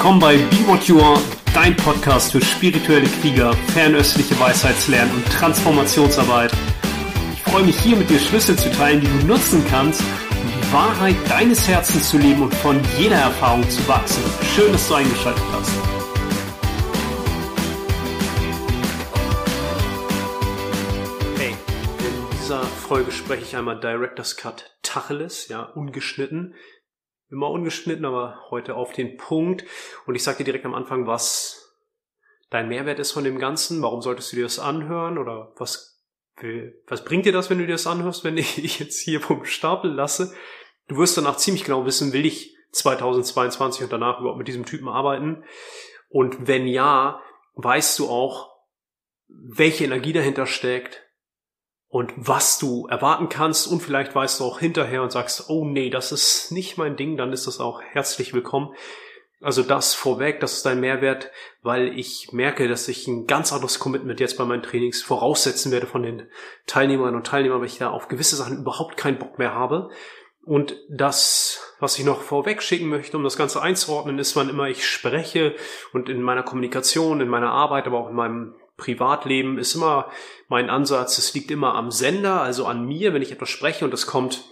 willkommen bei Be What You Are, dein Podcast für spirituelle Krieger, fernöstliche Weisheitslernen und Transformationsarbeit. Ich freue mich hier mit dir Schlüssel zu teilen, die du nutzen kannst, um die Wahrheit deines Herzens zu leben und von jeder Erfahrung zu wachsen. Schön, dass du eingeschaltet hast. Hey, in dieser Folge spreche ich einmal Director's Cut Tacheles, ja, ungeschnitten immer ungeschnitten, aber heute auf den Punkt. Und ich sage dir direkt am Anfang, was dein Mehrwert ist von dem Ganzen. Warum solltest du dir das anhören? Oder was, was bringt dir das, wenn du dir das anhörst, wenn ich jetzt hier vom Stapel lasse? Du wirst danach ziemlich genau wissen, will ich 2022 und danach überhaupt mit diesem Typen arbeiten? Und wenn ja, weißt du auch, welche Energie dahinter steckt, und was du erwarten kannst und vielleicht weißt du auch hinterher und sagst, oh nee, das ist nicht mein Ding, dann ist das auch herzlich willkommen. Also das vorweg, das ist dein Mehrwert, weil ich merke, dass ich ein ganz anderes Commitment jetzt bei meinen Trainings voraussetzen werde von den Teilnehmern und Teilnehmern, weil ich da auf gewisse Sachen überhaupt keinen Bock mehr habe. Und das, was ich noch vorweg schicken möchte, um das Ganze einzuordnen, ist, wann immer ich spreche und in meiner Kommunikation, in meiner Arbeit, aber auch in meinem Privatleben ist immer mein Ansatz, es liegt immer am Sender, also an mir, wenn ich etwas spreche und es kommt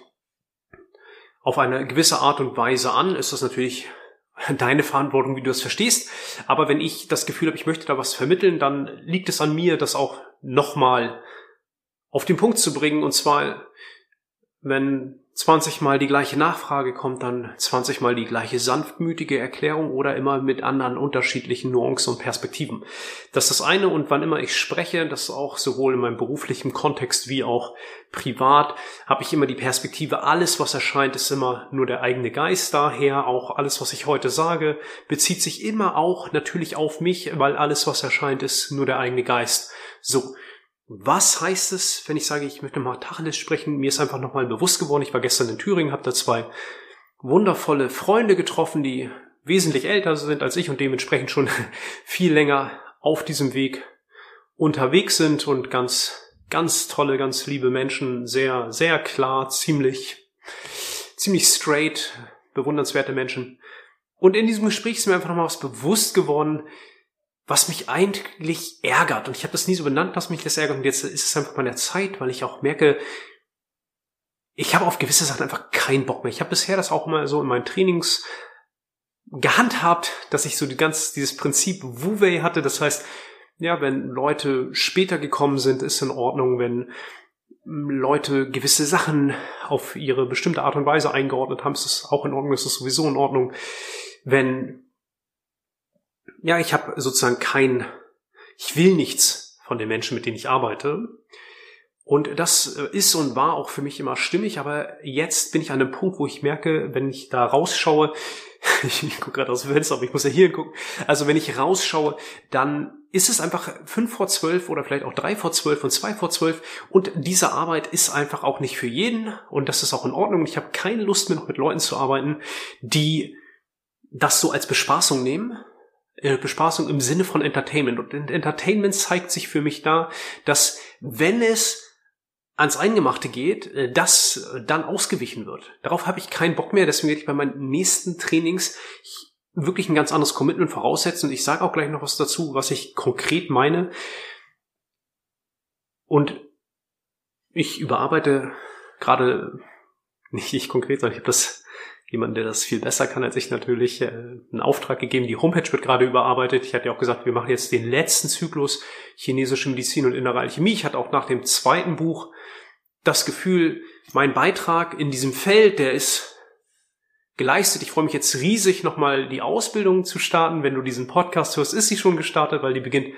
auf eine gewisse Art und Weise an, ist das natürlich deine Verantwortung, wie du es verstehst. Aber wenn ich das Gefühl habe, ich möchte da was vermitteln, dann liegt es an mir, das auch nochmal auf den Punkt zu bringen. Und zwar, wenn 20 Mal die gleiche Nachfrage kommt, dann 20 Mal die gleiche sanftmütige Erklärung oder immer mit anderen unterschiedlichen Nuancen und Perspektiven. Das ist das eine und wann immer ich spreche, das auch sowohl in meinem beruflichen Kontext wie auch privat, habe ich immer die Perspektive, alles was erscheint, ist immer nur der eigene Geist. Daher auch alles, was ich heute sage, bezieht sich immer auch natürlich auf mich, weil alles, was erscheint, ist nur der eigene Geist. So. Was heißt es, wenn ich sage, ich möchte mal Tacheles sprechen? Mir ist einfach nochmal bewusst geworden, ich war gestern in Thüringen, habe da zwei wundervolle Freunde getroffen, die wesentlich älter sind als ich und dementsprechend schon viel länger auf diesem Weg unterwegs sind und ganz, ganz tolle, ganz liebe Menschen, sehr, sehr klar, ziemlich, ziemlich straight, bewundernswerte Menschen. Und in diesem Gespräch ist mir einfach nochmal was bewusst geworden, was mich eigentlich ärgert. Und ich habe das nie so benannt, was mich das ärgert. Und jetzt ist es einfach mal der Zeit, weil ich auch merke, ich habe auf gewisse Sachen einfach keinen Bock mehr. Ich habe bisher das auch immer so in meinen Trainings gehandhabt, dass ich so die ganz, dieses Prinzip Wu-Wei hatte. Das heißt, ja, wenn Leute später gekommen sind, ist in Ordnung. Wenn Leute gewisse Sachen auf ihre bestimmte Art und Weise eingeordnet haben, ist es auch in Ordnung, ist es sowieso in Ordnung. Wenn ja, ich habe sozusagen kein, ich will nichts von den Menschen, mit denen ich arbeite. Und das äh, ist und war auch für mich immer stimmig, aber jetzt bin ich an einem Punkt, wo ich merke, wenn ich da rausschaue, ich gucke gerade aus dem Fenster, aber ich muss ja hier gucken. Also wenn ich rausschaue, dann ist es einfach fünf vor zwölf oder vielleicht auch drei vor zwölf und zwei vor zwölf. Und diese Arbeit ist einfach auch nicht für jeden. Und das ist auch in Ordnung. Ich habe keine Lust mehr noch mit Leuten zu arbeiten, die das so als Bespaßung nehmen, äh, Bespaßung im Sinne von Entertainment. Und Entertainment zeigt sich für mich da, dass wenn es ans Eingemachte geht, äh, das dann ausgewichen wird. Darauf habe ich keinen Bock mehr, deswegen werde ich bei meinen nächsten Trainings wirklich ein ganz anderes Commitment voraussetzen. Und ich sage auch gleich noch was dazu, was ich konkret meine. Und ich überarbeite gerade, nicht ich konkret, sondern ich habe das jemand, der das viel besser kann als ich natürlich, äh, einen Auftrag gegeben. Die Homepage wird gerade überarbeitet. Ich hatte ja auch gesagt, wir machen jetzt den letzten Zyklus chinesische Medizin und innere Alchemie. Ich hatte auch nach dem zweiten Buch das Gefühl, mein Beitrag in diesem Feld, der ist geleistet. Ich freue mich jetzt riesig, nochmal die Ausbildung zu starten. Wenn du diesen Podcast hörst, ist sie schon gestartet, weil die beginnt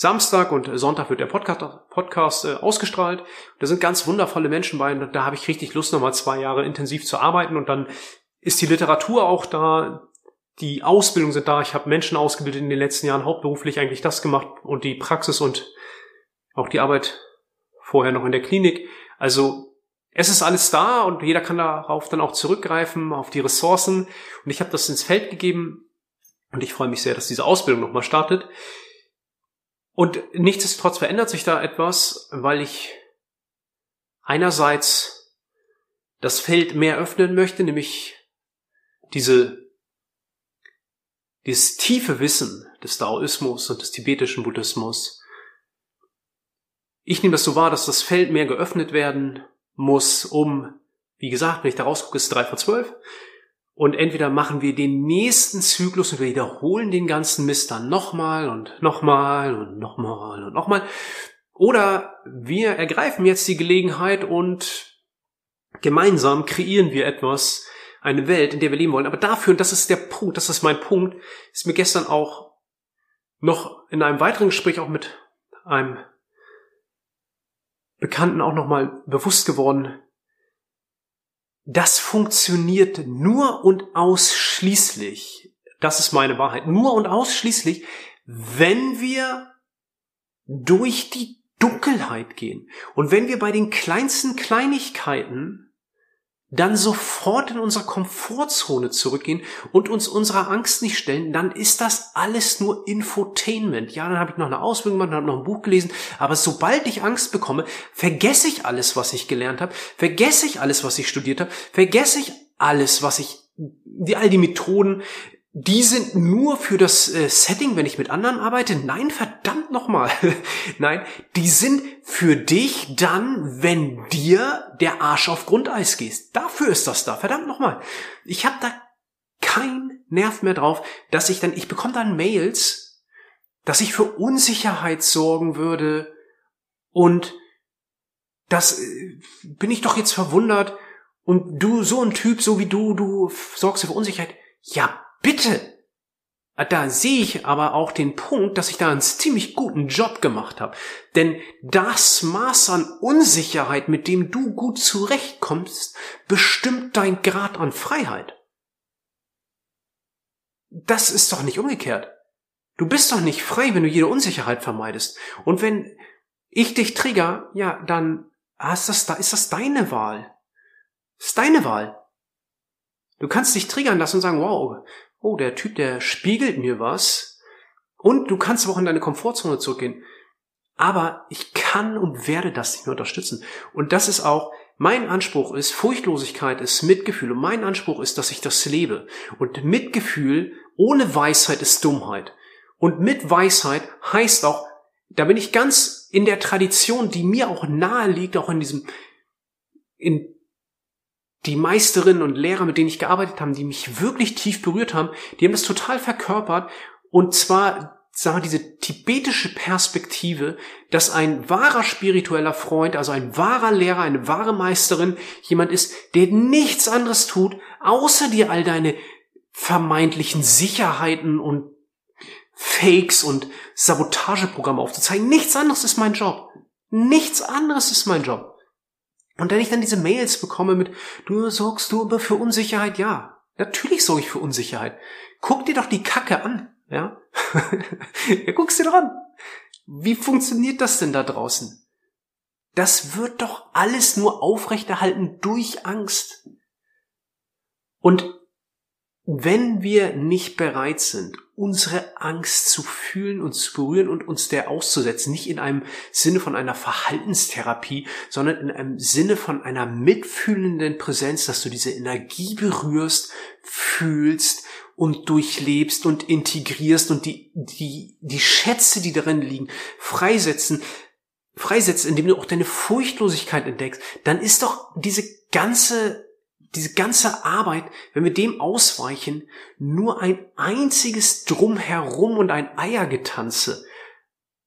Samstag und Sonntag wird der Podcast, Podcast äh, ausgestrahlt. Da sind ganz wundervolle Menschen bei und da habe ich richtig Lust, nochmal zwei Jahre intensiv zu arbeiten und dann ist die Literatur auch da, die Ausbildung sind da. Ich habe Menschen ausgebildet in den letzten Jahren, hauptberuflich eigentlich das gemacht und die Praxis und auch die Arbeit vorher noch in der Klinik. Also es ist alles da und jeder kann darauf dann auch zurückgreifen, auf die Ressourcen. Und ich habe das ins Feld gegeben und ich freue mich sehr, dass diese Ausbildung nochmal startet. Und nichtsdestotrotz verändert sich da etwas, weil ich einerseits das Feld mehr öffnen möchte, nämlich diese dieses tiefe Wissen des Daoismus und des tibetischen Buddhismus, ich nehme das so wahr, dass das Feld mehr geöffnet werden muss, um, wie gesagt, wenn ich da rausgucke, ist es drei vor zwölf. Und entweder machen wir den nächsten Zyklus und wir wiederholen den ganzen Mist dann nochmal und nochmal und nochmal und nochmal. Oder wir ergreifen jetzt die Gelegenheit und gemeinsam kreieren wir etwas, eine Welt, in der wir leben wollen. Aber dafür, und das ist der Punkt, das ist mein Punkt, ist mir gestern auch noch in einem weiteren Gespräch auch mit einem Bekannten auch nochmal bewusst geworden, das funktioniert nur und ausschließlich, das ist meine Wahrheit, nur und ausschließlich, wenn wir durch die Dunkelheit gehen. Und wenn wir bei den kleinsten Kleinigkeiten dann sofort in unsere Komfortzone zurückgehen und uns unserer Angst nicht stellen, dann ist das alles nur Infotainment. Ja, dann habe ich noch eine Ausbildung gemacht, habe noch ein Buch gelesen, aber sobald ich Angst bekomme, vergesse ich alles, was ich gelernt habe, vergesse ich alles, was ich studiert habe, vergesse ich alles, was ich, all die Methoden, die sind nur für das äh, Setting, wenn ich mit anderen arbeite. Nein, verdammt nochmal. Nein, die sind für dich dann, wenn dir der Arsch auf Grundeis gehst. Dafür ist das da. Verdammt nochmal. Ich habe da kein Nerv mehr drauf, dass ich dann, ich bekomme dann Mails, dass ich für Unsicherheit sorgen würde und das äh, bin ich doch jetzt verwundert und du, so ein Typ, so wie du, du sorgst für Unsicherheit. Ja, Bitte! Da sehe ich aber auch den Punkt, dass ich da einen ziemlich guten Job gemacht habe. Denn das Maß an Unsicherheit, mit dem du gut zurechtkommst, bestimmt dein Grad an Freiheit. Das ist doch nicht umgekehrt. Du bist doch nicht frei, wenn du jede Unsicherheit vermeidest. Und wenn ich dich trigger, ja, dann ist das, ist das deine Wahl. Das ist deine Wahl. Du kannst dich triggern lassen und sagen, wow, oh, der Typ, der spiegelt mir was. Und du kannst aber auch in deine Komfortzone zurückgehen. Aber ich kann und werde das nicht mehr unterstützen. Und das ist auch, mein Anspruch ist, Furchtlosigkeit ist Mitgefühl. Und mein Anspruch ist, dass ich das lebe. Und Mitgefühl ohne Weisheit ist Dummheit. Und mit Weisheit heißt auch, da bin ich ganz in der Tradition, die mir auch nahe liegt, auch in diesem, in die Meisterinnen und Lehrer, mit denen ich gearbeitet habe, die mich wirklich tief berührt haben, die haben das total verkörpert und zwar sagen wir, diese tibetische Perspektive, dass ein wahrer spiritueller Freund, also ein wahrer Lehrer, eine wahre Meisterin jemand ist, der nichts anderes tut, außer dir all deine vermeintlichen Sicherheiten und Fakes und Sabotageprogramme aufzuzeigen. Nichts anderes ist mein Job. Nichts anderes ist mein Job. Und wenn ich dann diese Mails bekomme mit, du sorgst du aber für Unsicherheit, ja. Natürlich sorge ich für Unsicherheit. Guck dir doch die Kacke an, ja. ja, guckst dir doch an. Wie funktioniert das denn da draußen? Das wird doch alles nur aufrechterhalten durch Angst. Und wenn wir nicht bereit sind, unsere Angst zu fühlen und zu berühren und uns der auszusetzen, nicht in einem Sinne von einer Verhaltenstherapie, sondern in einem Sinne von einer mitfühlenden Präsenz, dass du diese Energie berührst, fühlst und durchlebst und integrierst und die, die, die Schätze, die darin liegen, freisetzen, freisetzt, indem du auch deine Furchtlosigkeit entdeckst, dann ist doch diese ganze diese ganze Arbeit, wenn wir dem ausweichen, nur ein einziges Drumherum und ein Eiergetanze.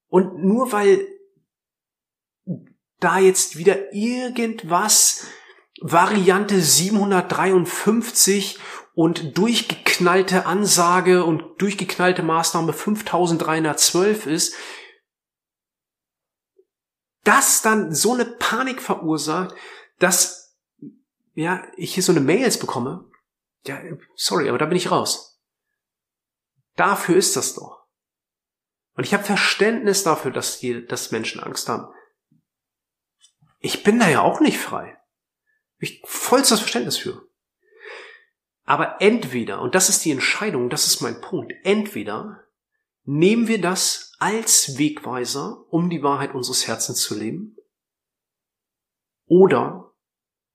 Und nur weil da jetzt wieder irgendwas Variante 753 und durchgeknallte Ansage und durchgeknallte Maßnahme 5312 ist, das dann so eine Panik verursacht, dass ja, ich hier so eine Mails bekomme, ja, sorry, aber da bin ich raus. Dafür ist das doch. Und ich habe Verständnis dafür, dass, die, dass Menschen Angst haben. Ich bin da ja auch nicht frei. Ich vollstes Verständnis für. Aber entweder, und das ist die Entscheidung, das ist mein Punkt, entweder nehmen wir das als Wegweiser, um die Wahrheit unseres Herzens zu leben, oder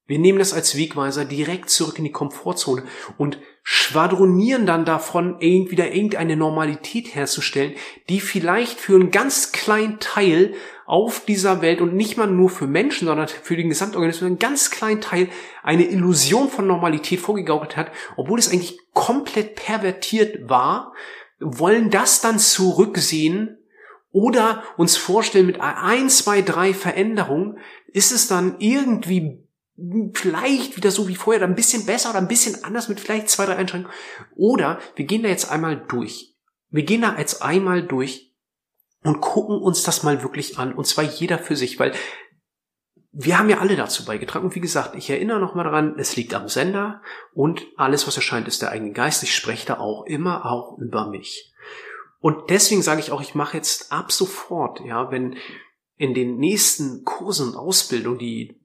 Wir nehmen das als Wegweiser direkt zurück in die Komfortzone und schwadronieren dann davon, wieder irgendeine Normalität herzustellen, die vielleicht für einen ganz kleinen Teil auf dieser Welt und nicht mal nur für Menschen, sondern für den Gesamtorganismus, einen ganz kleinen Teil eine Illusion von Normalität vorgegaukelt hat, obwohl es eigentlich komplett pervertiert war, wollen das dann zurücksehen oder uns vorstellen mit ein, zwei, drei Veränderungen, ist es dann irgendwie vielleicht wieder so wie vorher, oder ein bisschen besser oder ein bisschen anders mit vielleicht zwei, drei Einschränkungen. Oder wir gehen da jetzt einmal durch. Wir gehen da jetzt einmal durch und gucken uns das mal wirklich an. Und zwar jeder für sich, weil wir haben ja alle dazu beigetragen. Und wie gesagt, ich erinnere nochmal daran, es liegt am Sender und alles, was erscheint, ist der eigene Geist. Ich spreche da auch immer auch über mich. Und deswegen sage ich auch, ich mache jetzt ab sofort, ja, wenn in den nächsten Kursen und Ausbildungen, die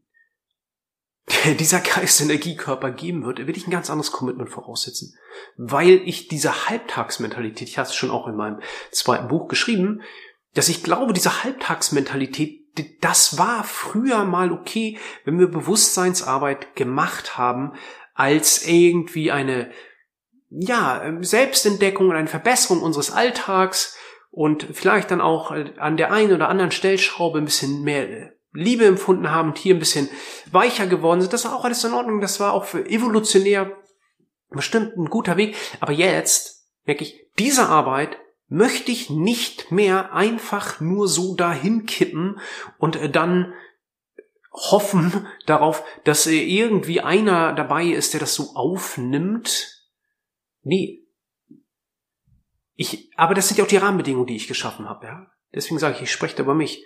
dieser Geistenergiekörper geben wird, will ich ein ganz anderes Commitment voraussetzen. Weil ich diese Halbtagsmentalität, ich hatte es schon auch in meinem zweiten Buch geschrieben, dass ich glaube, diese Halbtagsmentalität, das war früher mal okay, wenn wir Bewusstseinsarbeit gemacht haben, als irgendwie eine, ja, Selbstentdeckung und eine Verbesserung unseres Alltags und vielleicht dann auch an der einen oder anderen Stellschraube ein bisschen mehr Liebe empfunden haben und hier ein bisschen weicher geworden sind. Das war auch alles in Ordnung. Das war auch für evolutionär bestimmt ein guter Weg. Aber jetzt merke ich, diese Arbeit möchte ich nicht mehr einfach nur so dahin kippen und äh, dann hoffen darauf, dass äh, irgendwie einer dabei ist, der das so aufnimmt. Nee. Ich, aber das sind ja auch die Rahmenbedingungen, die ich geschaffen habe, ja. Deswegen sage ich, ich spreche da über mich.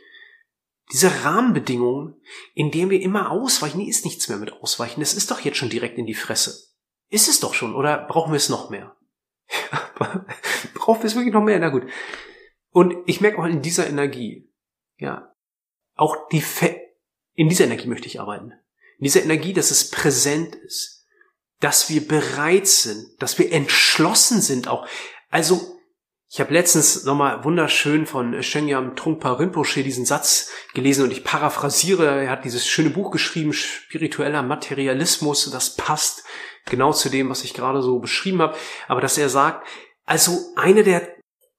Diese Rahmenbedingungen, in denen wir immer ausweichen, nee, ist nichts mehr mit ausweichen. Das ist doch jetzt schon direkt in die Fresse. Ist es doch schon, oder brauchen wir es noch mehr? brauchen wir es wirklich noch mehr? Na gut. Und ich merke auch in dieser Energie, ja, auch die, Fe in dieser Energie möchte ich arbeiten. In dieser Energie, dass es präsent ist, dass wir bereit sind, dass wir entschlossen sind auch. Also ich habe letztens nochmal wunderschön von Shenyam Trungpa Rinpoche diesen Satz gelesen und ich paraphrasiere. Er hat dieses schöne Buch geschrieben, Spiritueller Materialismus. Das passt genau zu dem, was ich gerade so beschrieben habe. Aber dass er sagt, also eine der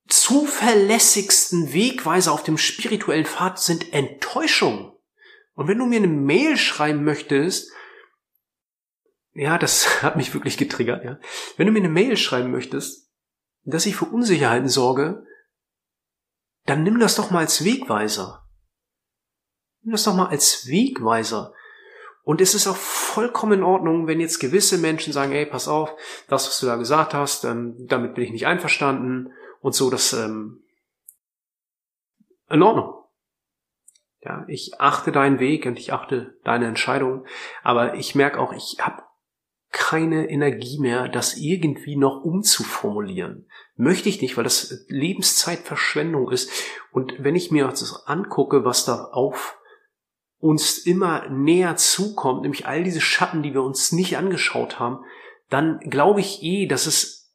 zuverlässigsten Wegweiser auf dem spirituellen Pfad sind Enttäuschungen. Und wenn du mir eine Mail schreiben möchtest, ja, das hat mich wirklich getriggert, ja. Wenn du mir eine Mail schreiben möchtest, dass ich für Unsicherheiten sorge, dann nimm das doch mal als Wegweiser. Nimm das doch mal als Wegweiser. Und es ist auch vollkommen in Ordnung, wenn jetzt gewisse Menschen sagen, ey, pass auf, das, was du da gesagt hast, ähm, damit bin ich nicht einverstanden und so, das ähm, in Ordnung. Ja, ich achte deinen Weg und ich achte deine Entscheidung, aber ich merke auch, ich habe keine Energie mehr, das irgendwie noch umzuformulieren. Möchte ich nicht, weil das Lebenszeitverschwendung ist. Und wenn ich mir das angucke, was da auf uns immer näher zukommt, nämlich all diese Schatten, die wir uns nicht angeschaut haben, dann glaube ich eh, dass es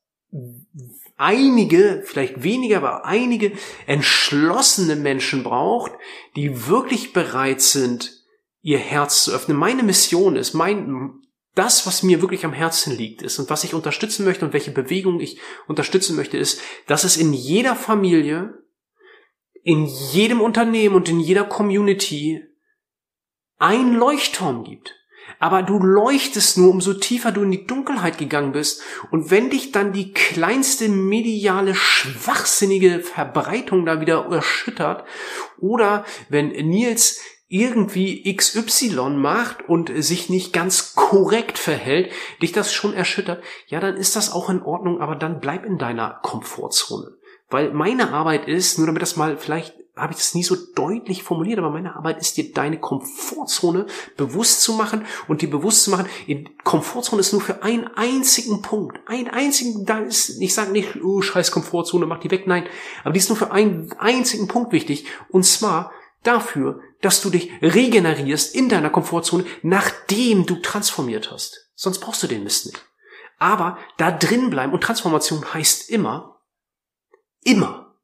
einige, vielleicht weniger, aber einige entschlossene Menschen braucht, die wirklich bereit sind, ihr Herz zu öffnen. Meine Mission ist, mein, das, was mir wirklich am Herzen liegt, ist und was ich unterstützen möchte und welche Bewegung ich unterstützen möchte, ist, dass es in jeder Familie, in jedem Unternehmen und in jeder Community ein Leuchtturm gibt. Aber du leuchtest nur, umso tiefer du in die Dunkelheit gegangen bist. Und wenn dich dann die kleinste mediale, schwachsinnige Verbreitung da wieder erschüttert, oder wenn Nils irgendwie XY macht und sich nicht ganz korrekt verhält, dich das schon erschüttert, ja, dann ist das auch in Ordnung, aber dann bleib in deiner Komfortzone. Weil meine Arbeit ist, nur damit das mal, vielleicht habe ich das nie so deutlich formuliert, aber meine Arbeit ist dir deine Komfortzone bewusst zu machen und dir bewusst zu machen, Komfortzone ist nur für einen einzigen Punkt, einen einzigen, da ist, ich sage nicht, oh, scheiß Komfortzone, mach die weg, nein, aber die ist nur für einen einzigen Punkt wichtig, und zwar dafür, dass du dich regenerierst in deiner Komfortzone, nachdem du transformiert hast. Sonst brauchst du den Mist nicht. Aber da drin bleiben und Transformation heißt immer, immer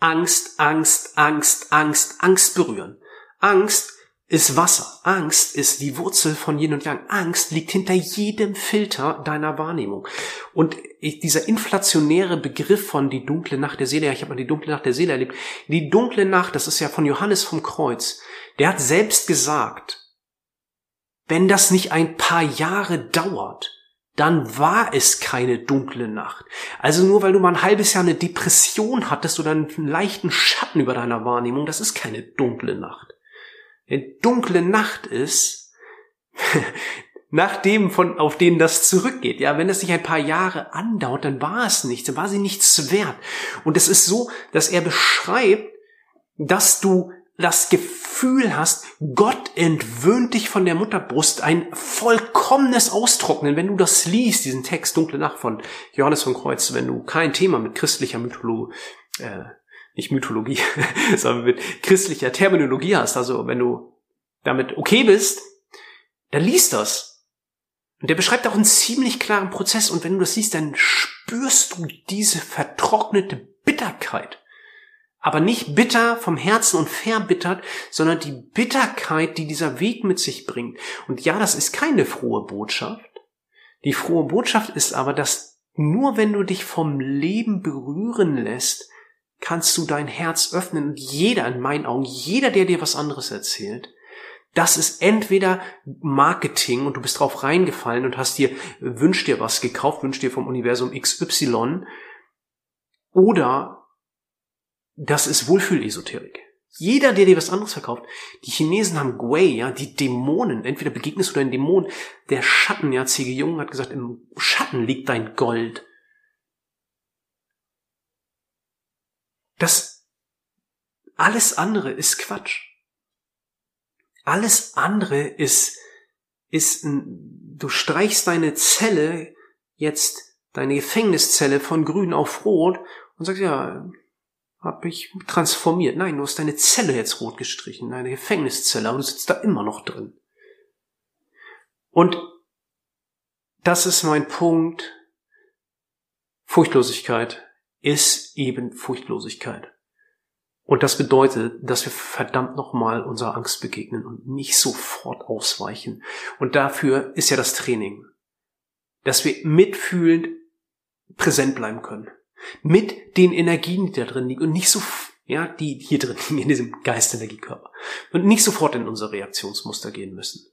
Angst, Angst, Angst, Angst, Angst berühren. Angst ist Wasser. Angst ist die Wurzel von Yin und Yang. Angst liegt hinter jedem Filter deiner Wahrnehmung. Und dieser inflationäre Begriff von die dunkle Nacht der Seele, ja, ich habe mal die dunkle Nacht der Seele erlebt. Die dunkle Nacht, das ist ja von Johannes vom Kreuz. Der hat selbst gesagt, wenn das nicht ein paar Jahre dauert, dann war es keine dunkle Nacht. Also nur weil du mal ein halbes Jahr eine Depression hattest oder einen leichten Schatten über deiner Wahrnehmung, das ist keine dunkle Nacht. Eine dunkle Nacht ist, nach dem, von, auf den das zurückgeht. Ja, wenn es nicht ein paar Jahre andauert, dann war es nichts, dann war sie nichts wert. Und es ist so, dass er beschreibt, dass du das Gefühl hast, Gott entwöhnt dich von der Mutterbrust, ein vollkommenes Austrocknen, wenn du das liest, diesen Text Dunkle Nacht von Johannes von Kreuz, wenn du kein Thema mit christlicher Mythologie, äh, nicht Mythologie, sondern mit christlicher Terminologie hast, also wenn du damit okay bist, dann liest das. Und der beschreibt auch einen ziemlich klaren Prozess und wenn du das liest, dann spürst du diese vertrocknete Bitterkeit aber nicht bitter vom Herzen und verbittert, sondern die Bitterkeit, die dieser Weg mit sich bringt. Und ja, das ist keine frohe Botschaft. Die frohe Botschaft ist aber, dass nur wenn du dich vom Leben berühren lässt, kannst du dein Herz öffnen. Und jeder, in meinen Augen, jeder, der dir was anderes erzählt, das ist entweder Marketing und du bist drauf reingefallen und hast dir, wünsch dir was gekauft, wünsch dir vom Universum XY, oder das ist Wohlfühlesoterik. Jeder, der dir was anderes verkauft, die Chinesen haben Gui, ja, die Dämonen. Entweder begegnest du deinen Dämonen. Der Schatten, ja, C.G. Jung hat gesagt, im Schatten liegt dein Gold. Das, alles andere ist Quatsch. Alles andere ist, ist, du streichst deine Zelle jetzt, deine Gefängniszelle von grün auf rot und sagst, ja, habe ich transformiert. Nein, du hast deine Zelle jetzt rot gestrichen, deine Gefängniszelle, aber du sitzt da immer noch drin. Und das ist mein Punkt. Furchtlosigkeit ist eben Furchtlosigkeit. Und das bedeutet, dass wir verdammt nochmal unserer Angst begegnen und nicht sofort ausweichen. Und dafür ist ja das Training. Dass wir mitfühlend präsent bleiben können mit den Energien, die da drin liegen und nicht so, ja, die hier drin liegen in diesem Geistenergiekörper und nicht sofort in unser Reaktionsmuster gehen müssen.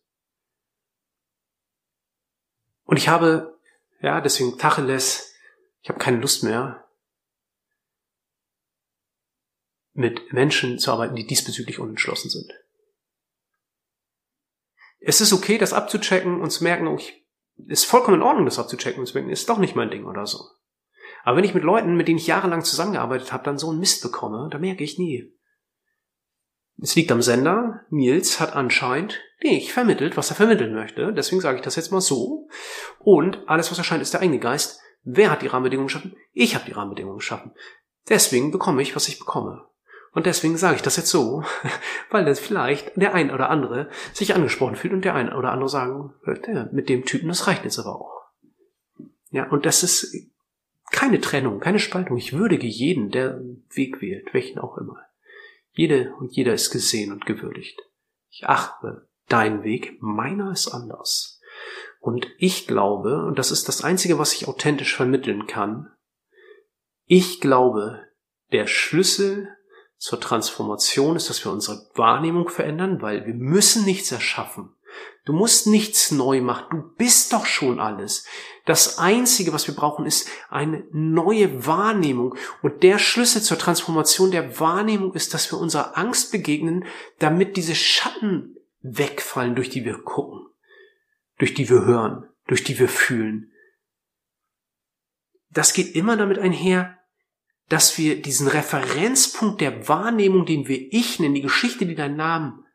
Und ich habe, ja, deswegen Tacheles, ich habe keine Lust mehr, mit Menschen zu arbeiten, die diesbezüglich unentschlossen sind. Es ist okay, das abzuchecken und zu merken, oh, ich, ist vollkommen in Ordnung, das abzuchecken und zu merken, ist doch nicht mein Ding oder so. Aber wenn ich mit Leuten, mit denen ich jahrelang zusammengearbeitet habe, dann so einen Mist bekomme, da merke ich nie. Es liegt am Sender. Nils hat anscheinend nicht vermittelt, was er vermitteln möchte. Deswegen sage ich das jetzt mal so. Und alles, was erscheint, ist der eigene Geist. Wer hat die Rahmenbedingungen geschaffen? Ich habe die Rahmenbedingungen geschaffen. Deswegen bekomme ich, was ich bekomme. Und deswegen sage ich das jetzt so, weil das vielleicht der ein oder andere sich angesprochen fühlt und der ein oder andere sagen wird, ja, mit dem Typen, das reicht jetzt aber auch. Ja, und das ist keine Trennung, keine Spaltung. Ich würdige jeden, der Weg wählt, welchen auch immer. Jede und jeder ist gesehen und gewürdigt. Ich achte deinen Weg, meiner ist anders. Und ich glaube, und das ist das Einzige, was ich authentisch vermitteln kann, ich glaube, der Schlüssel zur Transformation ist, dass wir unsere Wahrnehmung verändern, weil wir müssen nichts erschaffen. Du musst nichts neu machen. Du bist doch schon alles. Das Einzige, was wir brauchen, ist eine neue Wahrnehmung. Und der Schlüssel zur Transformation der Wahrnehmung ist, dass wir unserer Angst begegnen, damit diese Schatten wegfallen, durch die wir gucken, durch die wir hören, durch die wir fühlen. Das geht immer damit einher, dass wir diesen Referenzpunkt der Wahrnehmung, den wir Ich nennen, die Geschichte, die deinen Namen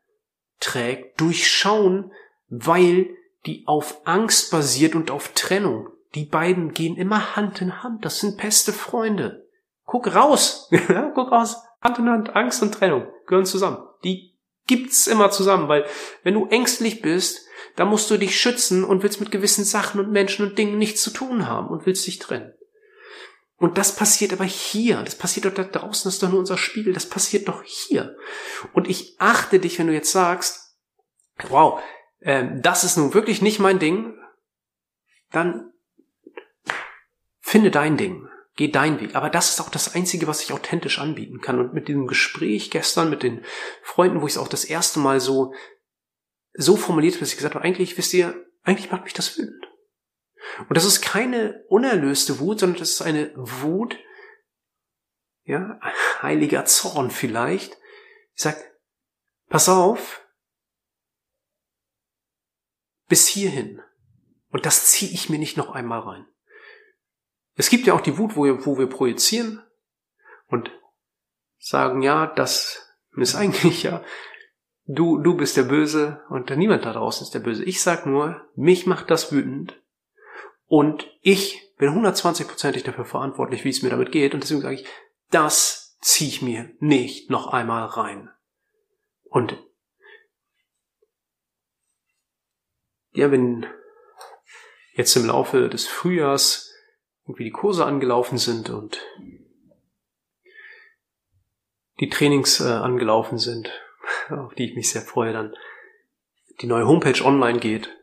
trägt, durchschauen, weil die auf Angst basiert und auf Trennung. Die beiden gehen immer Hand in Hand. Das sind beste Freunde. Guck raus. Guck raus. Hand in Hand. Angst und Trennung gehören zusammen. Die gibt's immer zusammen, weil wenn du ängstlich bist, dann musst du dich schützen und willst mit gewissen Sachen und Menschen und Dingen nichts zu tun haben und willst dich trennen. Und das passiert aber hier. Das passiert doch da draußen, das ist doch nur unser Spiegel. Das passiert doch hier. Und ich achte dich, wenn du jetzt sagst, wow, ähm, das ist nun wirklich nicht mein Ding, dann finde dein Ding. Geh dein Weg. Aber das ist auch das Einzige, was ich authentisch anbieten kann. Und mit diesem Gespräch gestern mit den Freunden, wo ich es auch das erste Mal so, so formuliert habe, dass ich gesagt habe, eigentlich, wisst ihr, eigentlich macht mich das wütend. Und das ist keine unerlöste Wut, sondern das ist eine Wut, ja, heiliger Zorn vielleicht. Ich sag, pass auf, bis hierhin. Und das ziehe ich mir nicht noch einmal rein. Es gibt ja auch die Wut, wo wir, wo wir projizieren und sagen, ja, das ist eigentlich ja, du, du bist der Böse und niemand da draußen ist der Böse. Ich sag nur, mich macht das wütend und ich bin 120%ig dafür verantwortlich, wie es mir damit geht und deswegen sage ich, das ziehe ich mir nicht noch einmal rein. Und ja, wenn jetzt im Laufe des Frühjahrs wie die Kurse angelaufen sind und die Trainings äh, angelaufen sind, auf die ich mich sehr freue, dann die neue Homepage online geht.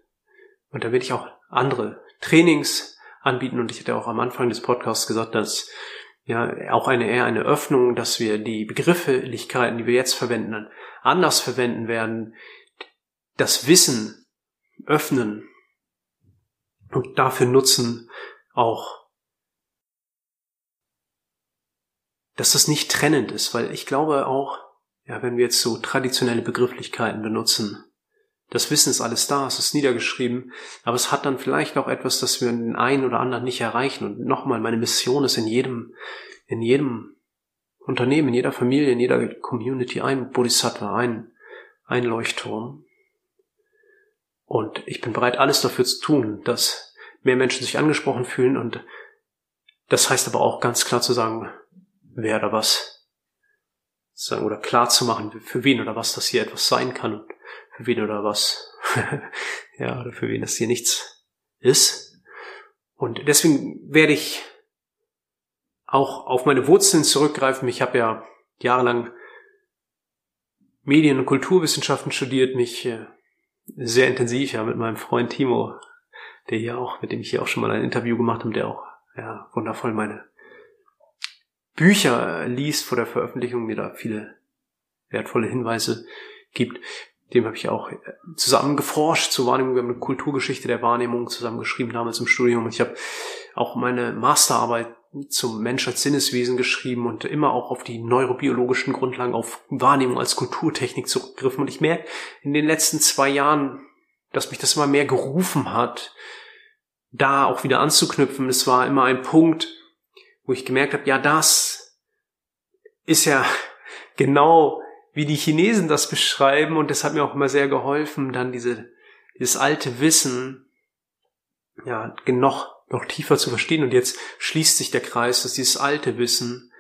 Und da werde ich auch andere Trainings anbieten. Und ich hatte auch am Anfang des Podcasts gesagt, dass ja auch eine eher eine Öffnung, dass wir die Begrifflichkeiten, die wir jetzt verwenden, anders verwenden werden, das Wissen öffnen und dafür nutzen, auch dass das nicht trennend ist, weil ich glaube auch, ja, wenn wir jetzt so traditionelle Begrifflichkeiten benutzen, das Wissen ist alles da, es ist niedergeschrieben, aber es hat dann vielleicht auch etwas, das wir den einen oder anderen nicht erreichen. Und nochmal, meine Mission ist in jedem, in jedem Unternehmen, in jeder Familie, in jeder Community ein Bodhisattva, ein, ein Leuchtturm. Und ich bin bereit, alles dafür zu tun, dass mehr Menschen sich angesprochen fühlen und das heißt aber auch ganz klar zu sagen, wer oder was sagen oder klar zu machen, für wen oder was das hier etwas sein kann wen oder was, ja, oder für wen das hier nichts ist. Und deswegen werde ich auch auf meine Wurzeln zurückgreifen. Ich habe ja jahrelang Medien- und Kulturwissenschaften studiert, mich äh, sehr intensiv ja mit meinem Freund Timo, der hier auch, mit dem ich hier auch schon mal ein Interview gemacht habe, der auch ja wundervoll meine Bücher liest vor der Veröffentlichung, mir da viele wertvolle Hinweise gibt. Dem habe ich auch äh, zusammen geforscht zur Wahrnehmung. Wir haben eine Kulturgeschichte der Wahrnehmung zusammengeschrieben damals im Studium. Und ich habe auch meine Masterarbeit zum Mensch als Sinneswesen geschrieben und immer auch auf die neurobiologischen Grundlagen, auf Wahrnehmung als Kulturtechnik zurückgegriffen. Und ich merke in den letzten zwei Jahren, dass mich das immer mehr gerufen hat, da auch wieder anzuknüpfen. Es war immer ein Punkt, wo ich gemerkt habe, ja, das ist ja genau wie die Chinesen das beschreiben und das hat mir auch immer sehr geholfen, dann diese, dieses alte Wissen, ja, noch, noch tiefer zu verstehen. Und jetzt schließt sich der Kreis, dass dieses alte Wissen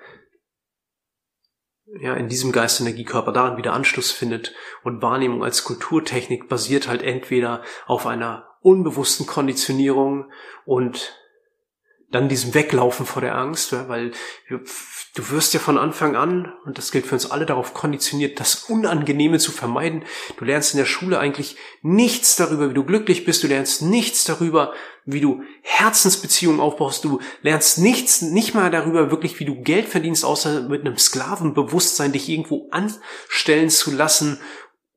ja, in diesem Geistenergiekörper daran wieder Anschluss findet und Wahrnehmung als Kulturtechnik basiert halt entweder auf einer unbewussten Konditionierung und dann diesem Weglaufen vor der Angst, weil du wirst ja von Anfang an, und das gilt für uns alle, darauf konditioniert, das Unangenehme zu vermeiden. Du lernst in der Schule eigentlich nichts darüber, wie du glücklich bist, du lernst nichts darüber, wie du Herzensbeziehungen aufbaust, du lernst nichts, nicht mal darüber wirklich, wie du Geld verdienst, außer mit einem Sklavenbewusstsein dich irgendwo anstellen zu lassen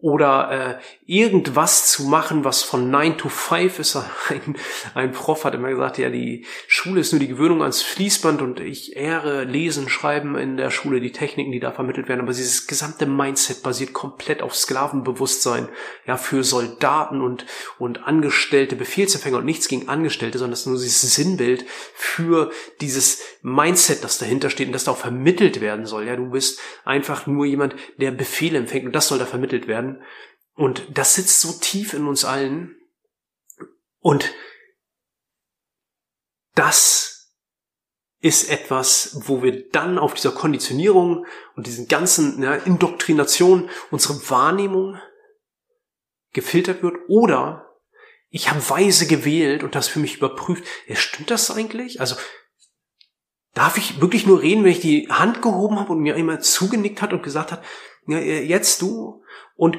oder äh, irgendwas zu machen, was von 9 to 5 ist. Ein, ein Prof hat immer gesagt, ja, die Schule ist nur die Gewöhnung ans Fließband und ich ehre Lesen, Schreiben in der Schule, die Techniken, die da vermittelt werden, aber dieses gesamte Mindset basiert komplett auf Sklavenbewusstsein, ja, für Soldaten und, und Angestellte, Befehlsempfänger und nichts gegen Angestellte, sondern das ist nur dieses Sinnbild für dieses Mindset, das dahinter steht und das da auch vermittelt werden soll. Ja, du bist einfach nur jemand, der Befehle empfängt und das soll da vermittelt werden werden. Und das sitzt so tief in uns allen. Und das ist etwas, wo wir dann auf dieser Konditionierung und diesen ganzen ja, Indoktrination unsere Wahrnehmung gefiltert wird oder ich habe weise gewählt und das für mich überprüft. Ja, stimmt das eigentlich? Also darf ich wirklich nur reden, wenn ich die Hand gehoben habe und mir immer zugenickt hat und gesagt hat, ja, jetzt du und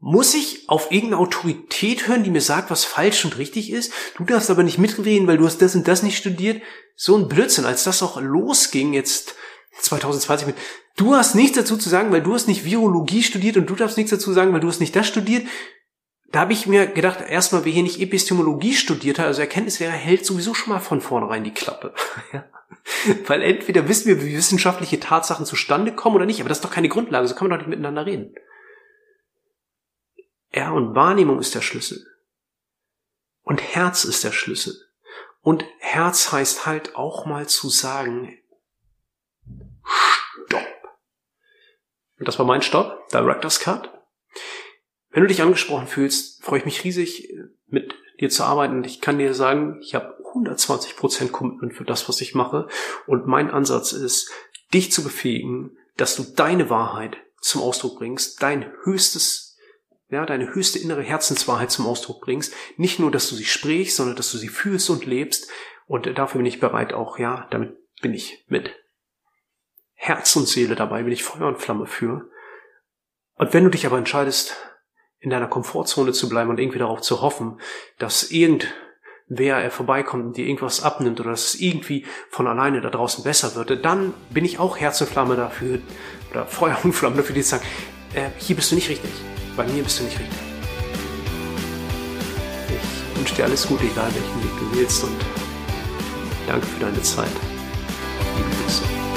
Muss ich auf irgendeine Autorität hören, die mir sagt, was falsch und richtig ist? Du darfst aber nicht mitreden, weil du hast das und das nicht studiert. So ein Blödsinn, als das auch losging jetzt 2020 mit, du hast nichts dazu zu sagen, weil du hast nicht Virologie studiert und du darfst nichts dazu sagen, weil du hast nicht das studiert. Da habe ich mir gedacht, erstmal, wer hier nicht Epistemologie studiert hat, also Erkenntnislehrer, hält sowieso schon mal von vornherein die Klappe. Weil entweder wissen wir, wie wissenschaftliche Tatsachen zustande kommen oder nicht, aber das ist doch keine Grundlage, so kann man doch nicht miteinander reden. Ja, und Wahrnehmung ist der Schlüssel. Und Herz ist der Schlüssel. Und Herz heißt halt auch mal zu sagen, Stopp. Und das war mein Stopp, Director's Cut. Wenn du dich angesprochen fühlst, freue ich mich riesig, mit dir zu arbeiten. Ich kann dir sagen, ich habe 120% Commitment für das, was ich mache. Und mein Ansatz ist, dich zu befähigen, dass du deine Wahrheit zum Ausdruck bringst, dein höchstes, ja, deine höchste innere Herzenswahrheit zum Ausdruck bringst. Nicht nur, dass du sie sprichst, sondern dass du sie fühlst und lebst. Und dafür bin ich bereit auch, ja, damit bin ich mit Herz und Seele dabei, bin ich Feuer und Flamme für. Und wenn du dich aber entscheidest, in deiner Komfortzone zu bleiben und irgendwie darauf zu hoffen, dass irgendwer vorbeikommt und dir irgendwas abnimmt oder dass es irgendwie von alleine da draußen besser wird, dann bin ich auch Herz und Flamme dafür oder Feuer und Flamme dafür, zu sagen, äh, hier bist du nicht richtig. Bei mir bist du nicht richtig. Ich wünsche dir alles Gute, egal welchen Weg du wählst und danke für deine Zeit. Liebe Grüße.